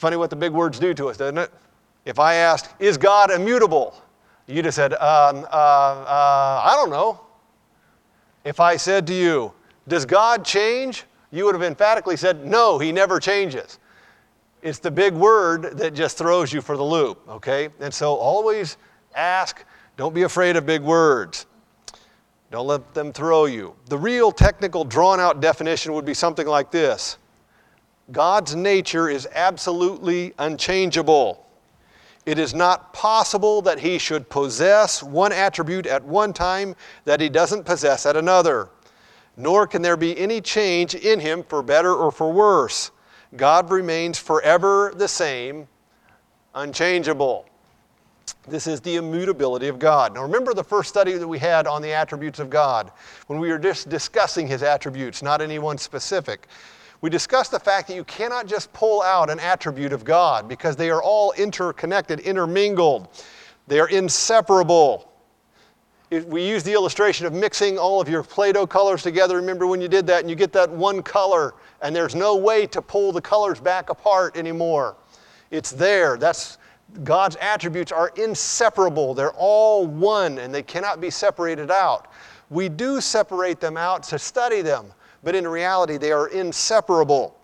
Funny what the big words do to us, doesn't it? If I asked, Is God immutable? You'd have said, um, uh, uh, I don't know. If I said to you, Does God change? You would have emphatically said, No, he never changes. It's the big word that just throws you for the loop, okay? And so always ask, don't be afraid of big words. Don't let them throw you. The real technical, drawn out definition would be something like this God's nature is absolutely unchangeable. It is not possible that he should possess one attribute at one time that he doesn't possess at another, nor can there be any change in him for better or for worse. God remains forever the same, unchangeable. This is the immutability of God. Now, remember the first study that we had on the attributes of God when we were just discussing his attributes, not any one specific. We discussed the fact that you cannot just pull out an attribute of God because they are all interconnected, intermingled. They are inseparable. we use the illustration of mixing all of your Play Doh colors together. Remember when you did that and you get that one color, and there's no way to pull the colors back apart anymore. It's there. That's God's attributes are inseparable. They're all one and they cannot be separated out. We do separate them out to study them, but in reality, they are inseparable.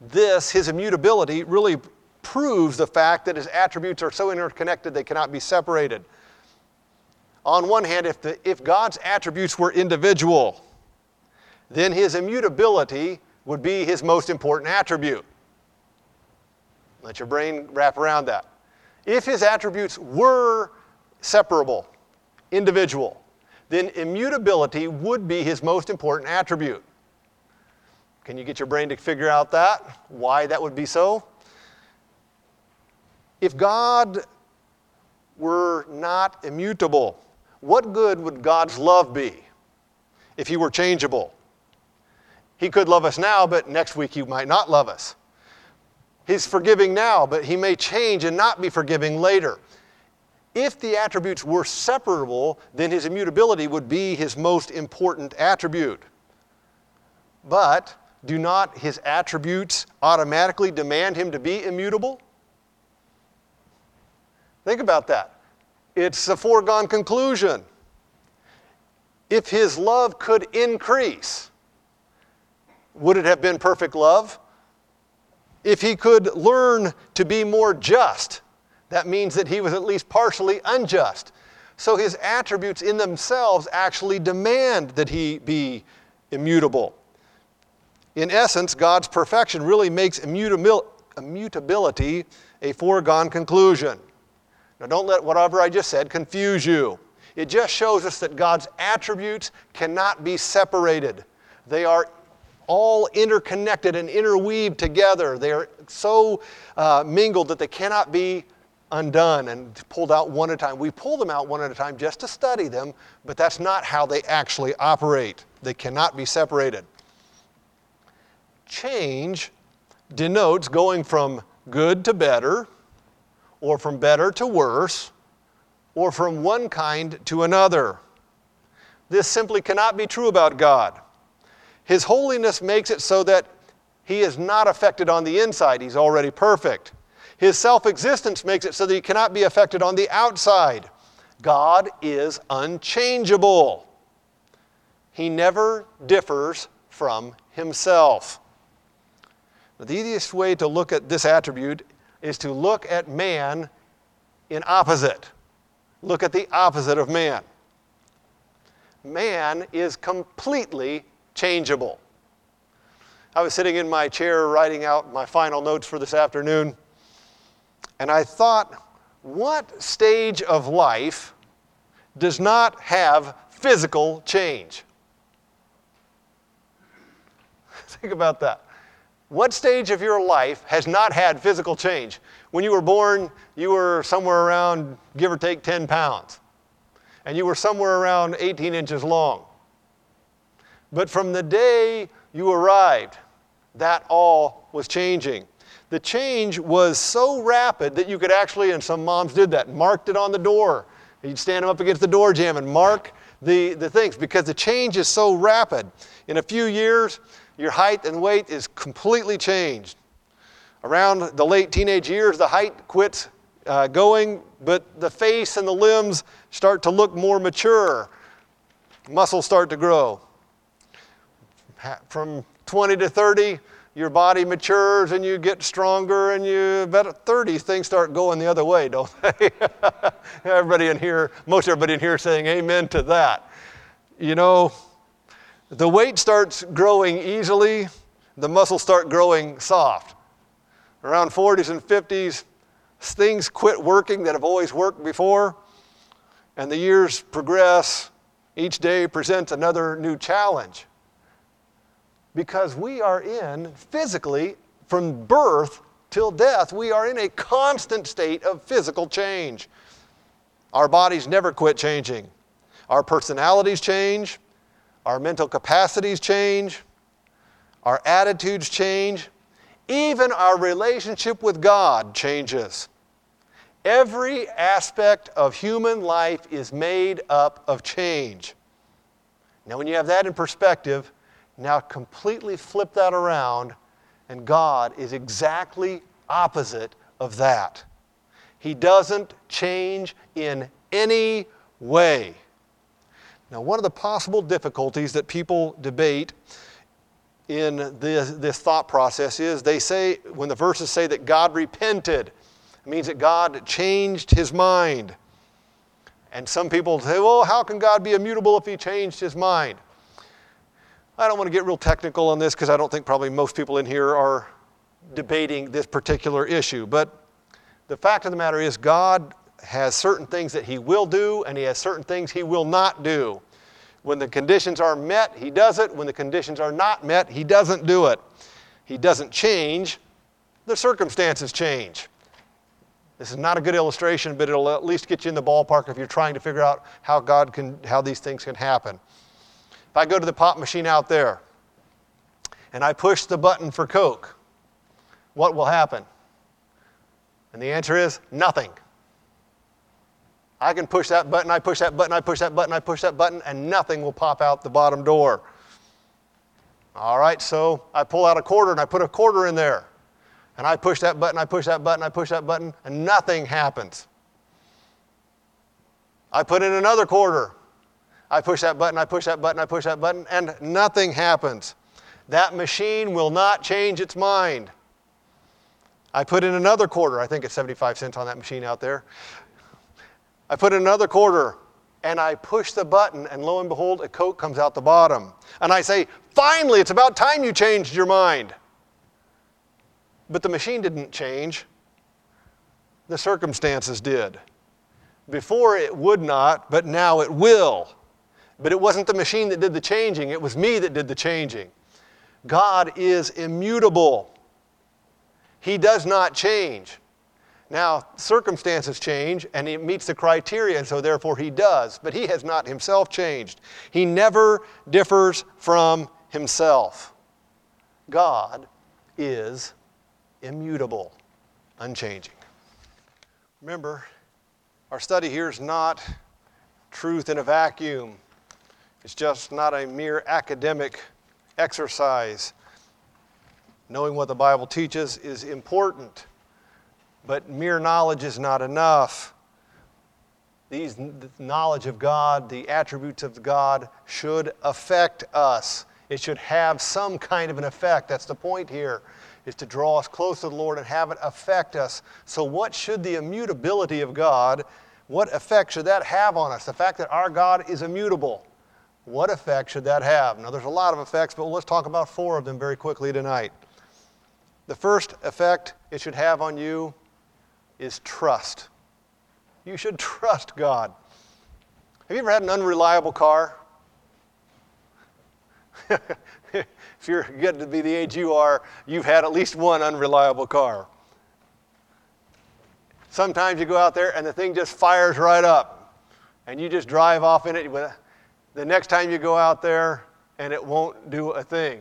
This, his immutability, really proves the fact that his attributes are so interconnected they cannot be separated. On one hand, if, the, if God's attributes were individual, then his immutability would be his most important attribute. Let your brain wrap around that. If his attributes were separable, individual, then immutability would be his most important attribute. Can you get your brain to figure out that? Why that would be so? If God were not immutable, what good would God's love be if he were changeable? He could love us now, but next week he might not love us. He's forgiving now, but he may change and not be forgiving later. If the attributes were separable, then his immutability would be his most important attribute. But do not his attributes automatically demand him to be immutable? Think about that. It's a foregone conclusion. If his love could increase, would it have been perfect love? If he could learn to be more just, that means that he was at least partially unjust. So his attributes in themselves actually demand that he be immutable. In essence, God's perfection really makes immutability a foregone conclusion. Now, don't let whatever I just said confuse you. It just shows us that God's attributes cannot be separated, they are all interconnected and interweaved together. They are so uh, mingled that they cannot be undone and pulled out one at a time. We pull them out one at a time just to study them, but that's not how they actually operate. They cannot be separated. Change denotes going from good to better, or from better to worse, or from one kind to another. This simply cannot be true about God. His holiness makes it so that he is not affected on the inside, he's already perfect. His self existence makes it so that he cannot be affected on the outside. God is unchangeable. He never differs from himself. The easiest way to look at this attribute is to look at man in opposite. Look at the opposite of man. Man is completely changeable. I was sitting in my chair writing out my final notes for this afternoon, and I thought, what stage of life does not have physical change? Think about that. What stage of your life has not had physical change? When you were born, you were somewhere around, give or take, 10 pounds, and you were somewhere around 18 inches long. But from the day you arrived, that all was changing. The change was so rapid that you could actually, and some moms did that, marked it on the door. You'd stand them up against the door jamb and mark the, the things because the change is so rapid. In a few years, your height and weight is completely changed. Around the late teenage years, the height quits uh, going, but the face and the limbs start to look more mature. Muscles start to grow. From 20 to 30, your body matures and you get stronger, and you about at 30, things start going the other way, don't they? everybody in here, most everybody in here saying amen to that. You know, the weight starts growing easily, the muscles start growing soft. Around 40s and 50s, things quit working that have always worked before, and the years progress. Each day presents another new challenge. Because we are in, physically, from birth till death, we are in a constant state of physical change. Our bodies never quit changing. Our personalities change, our mental capacities change, our attitudes change, even our relationship with God changes. Every aspect of human life is made up of change. Now, when you have that in perspective, now completely flip that around, and God is exactly opposite of that. He doesn't change in any way. Now, one of the possible difficulties that people debate in this, this thought process is they say, when the verses say that God repented, it means that God changed his mind. And some people say, well, how can God be immutable if he changed his mind? I don't want to get real technical on this because I don't think probably most people in here are debating this particular issue. But the fact of the matter is, God has certain things that he will do, and he has certain things he will not do. When the conditions are met, he does it. When the conditions are not met, he doesn't do it. He doesn't change, the circumstances change. This is not a good illustration, but it'll at least get you in the ballpark if you're trying to figure out how God can, how these things can happen. If I go to the pop machine out there and I push the button for Coke, what will happen? And the answer is nothing. I can push that button, I push that button, I push that button, I push that button, and nothing will pop out the bottom door. All right, so I pull out a quarter and I put a quarter in there. And I push that button, I push that button, I push that button, and nothing happens. I put in another quarter. I push that button, I push that button, I push that button, and nothing happens. That machine will not change its mind. I put in another quarter. I think it's 75 cents on that machine out there. I put in another quarter and I push the button, and lo and behold, a Coke comes out the bottom. And I say, Finally, it's about time you changed your mind. But the machine didn't change, the circumstances did. Before it would not, but now it will. But it wasn't the machine that did the changing, it was me that did the changing. God is immutable, He does not change. Now, circumstances change and he meets the criteria, and so therefore he does, but he has not himself changed. He never differs from himself. God is immutable, unchanging. Remember, our study here is not truth in a vacuum, it's just not a mere academic exercise. Knowing what the Bible teaches is important but mere knowledge is not enough. These knowledge of God, the attributes of God, should affect us. It should have some kind of an effect. That's the point here, is to draw us close to the Lord and have it affect us. So, what should the immutability of God, what effect should that have on us? The fact that our God is immutable, what effect should that have? Now, there's a lot of effects, but let's talk about four of them very quickly tonight. The first effect it should have on you is trust. You should trust God. Have you ever had an unreliable car? if you're getting to be the age you are, you've had at least one unreliable car. Sometimes you go out there and the thing just fires right up, and you just drive off in it. The next time you go out there, and it won't do a thing.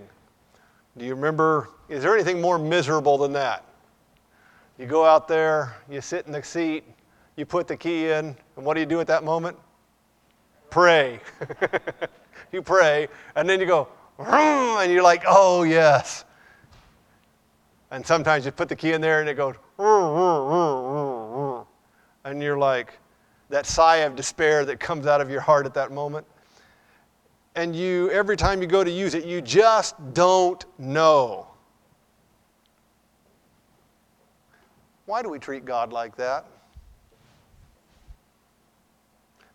Do you remember? Is there anything more miserable than that? You go out there, you sit in the seat, you put the key in, and what do you do at that moment? Pray. you pray, and then you go, and you're like, oh, yes. And sometimes you put the key in there and it goes, and you're like, that sigh of despair that comes out of your heart at that moment. And you, every time you go to use it, you just don't know. Why do we treat God like that?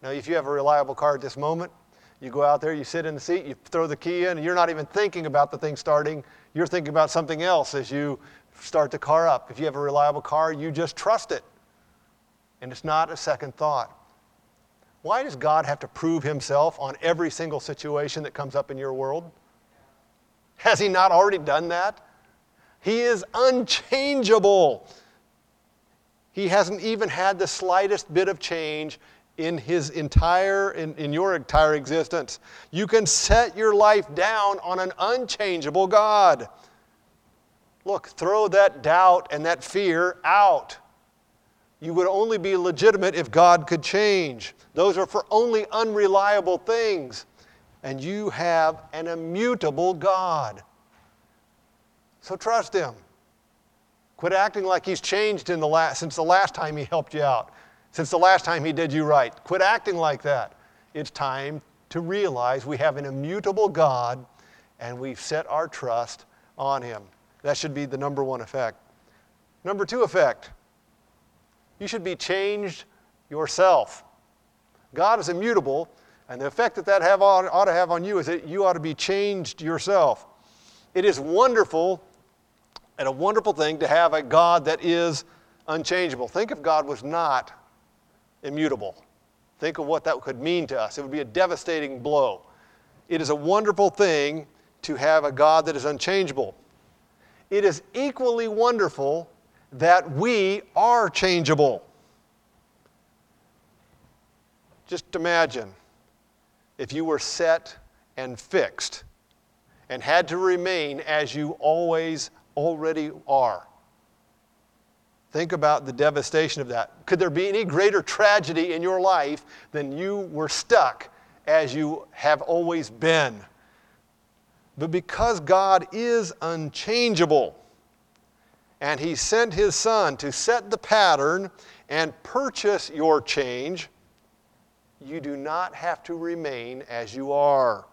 Now, if you have a reliable car at this moment, you go out there, you sit in the seat, you throw the key in, and you're not even thinking about the thing starting. You're thinking about something else as you start the car up. If you have a reliable car, you just trust it. And it's not a second thought. Why does God have to prove himself on every single situation that comes up in your world? Has he not already done that? He is unchangeable. He hasn't even had the slightest bit of change in his entire in, in your entire existence. You can set your life down on an unchangeable God. Look, throw that doubt and that fear out. You would only be legitimate if God could change. Those are for only unreliable things. And you have an immutable God. So trust Him. Quit acting like He's changed in the last, since the last time He helped you out, since the last time He did you right. Quit acting like that. It's time to realize we have an immutable God and we've set our trust on Him. That should be the number one effect. Number two effect you should be changed yourself. God is immutable, and the effect that that have ought to have on you is that you ought to be changed yourself. It is wonderful and a wonderful thing to have a God that is unchangeable. Think if God was not immutable. Think of what that could mean to us. It would be a devastating blow. It is a wonderful thing to have a God that is unchangeable it is equally wonderful that we are changeable. Just imagine if you were set and fixed and had to remain as you always already are. Think about the devastation of that. Could there be any greater tragedy in your life than you were stuck as you have always been? But because God is unchangeable, and He sent His Son to set the pattern and purchase your change, you do not have to remain as you are.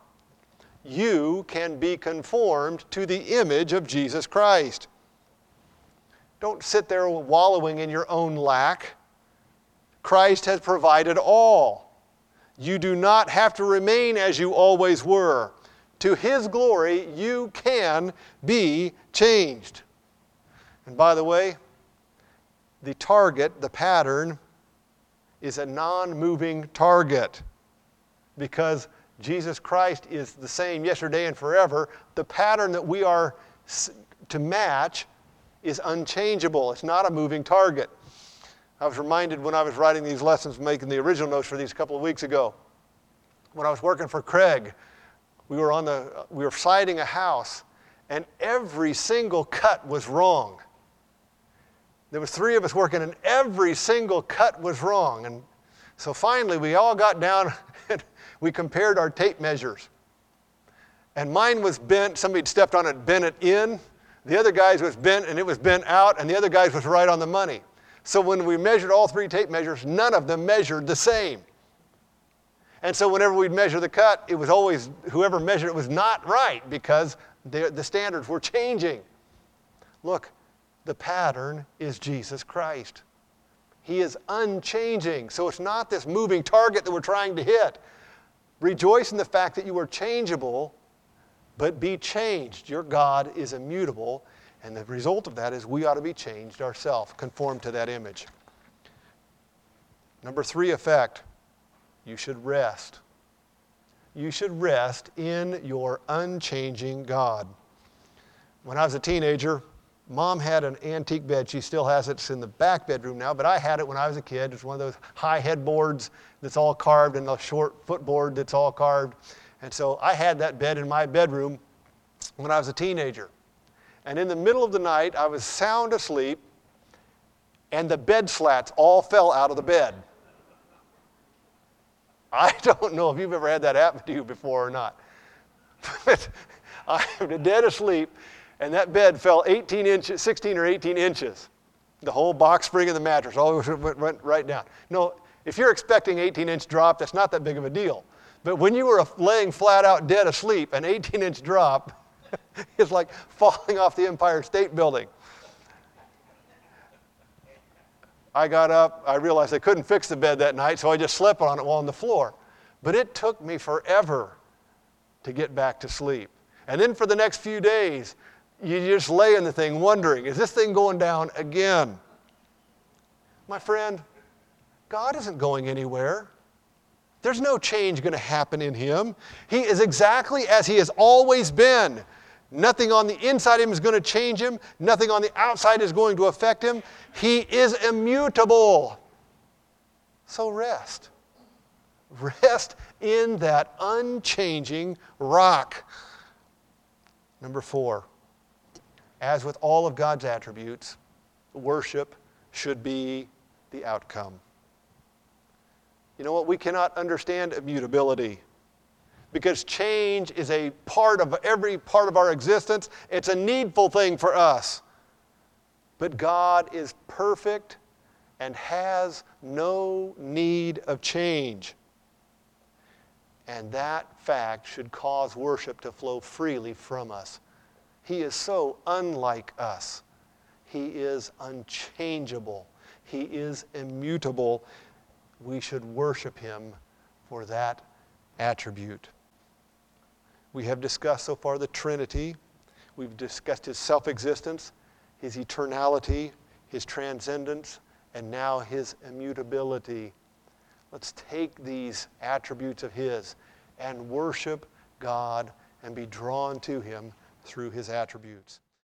You can be conformed to the image of Jesus Christ. Don't sit there wallowing in your own lack. Christ has provided all. You do not have to remain as you always were to His glory, you can be changed. And by the way, the target, the pattern, is a non moving target because Jesus Christ is the same yesterday and forever. The pattern that we are to match is unchangeable, it's not a moving target. I was reminded when I was writing these lessons, making the original notes for these a couple of weeks ago, when I was working for Craig we were on the we were siding a house and every single cut was wrong there was three of us working and every single cut was wrong. And so finally we all got down and we compared our tape measures. And mine was bent. Somebody stepped on it bent it in. The other guy's was bent and it was bent out and the other guy's was right on the money. So when we measured all three tape measures none of them measured the same. And so whenever we'd measure the cut, it was always whoever measured it was not right because the, the standards were changing. Look, the pattern is Jesus Christ. He is unchanging. So it's not this moving target that we're trying to hit. Rejoice in the fact that you are changeable, but be changed. Your God is immutable, and the result of that is we ought to be changed ourselves, conformed to that image. Number three effect you should rest. You should rest in your unchanging God. When I was a teenager, mom had an antique bed. She still has it. It's in the back bedroom now, but I had it when I was a kid. It's one of those high headboards that's all carved and a short footboard that's all carved. And so I had that bed in my bedroom when I was a teenager. And in the middle of the night, I was sound asleep, and the bed slats all fell out of the bed. I don't know if you've ever had that happen to you before or not. But I'm dead asleep, and that bed fell 18 inches, 16 or 18 inches. The whole box spring of the mattress all went, went right down. No, if you're expecting 18 inch drop, that's not that big of a deal. But when you were laying flat out dead asleep, an 18 inch drop is like falling off the Empire State Building. I got up, I realized I couldn't fix the bed that night, so I just slept on it while on the floor. But it took me forever to get back to sleep. And then for the next few days, you just lay in the thing wondering, is this thing going down again? My friend, God isn't going anywhere. There's no change going to happen in him. He is exactly as he has always been. Nothing on the inside of him is going to change him, nothing on the outside is going to affect him. He is immutable. So rest. Rest in that unchanging rock. Number four, as with all of God's attributes, worship should be the outcome. You know what? We cannot understand immutability because change is a part of every part of our existence. It's a needful thing for us. But God is perfect and has no need of change. And that fact should cause worship to flow freely from us. He is so unlike us. He is unchangeable. He is immutable. We should worship him for that attribute. We have discussed so far the Trinity. We've discussed his self existence, his eternality, his transcendence, and now his immutability. Let's take these attributes of his and worship God and be drawn to him through his attributes.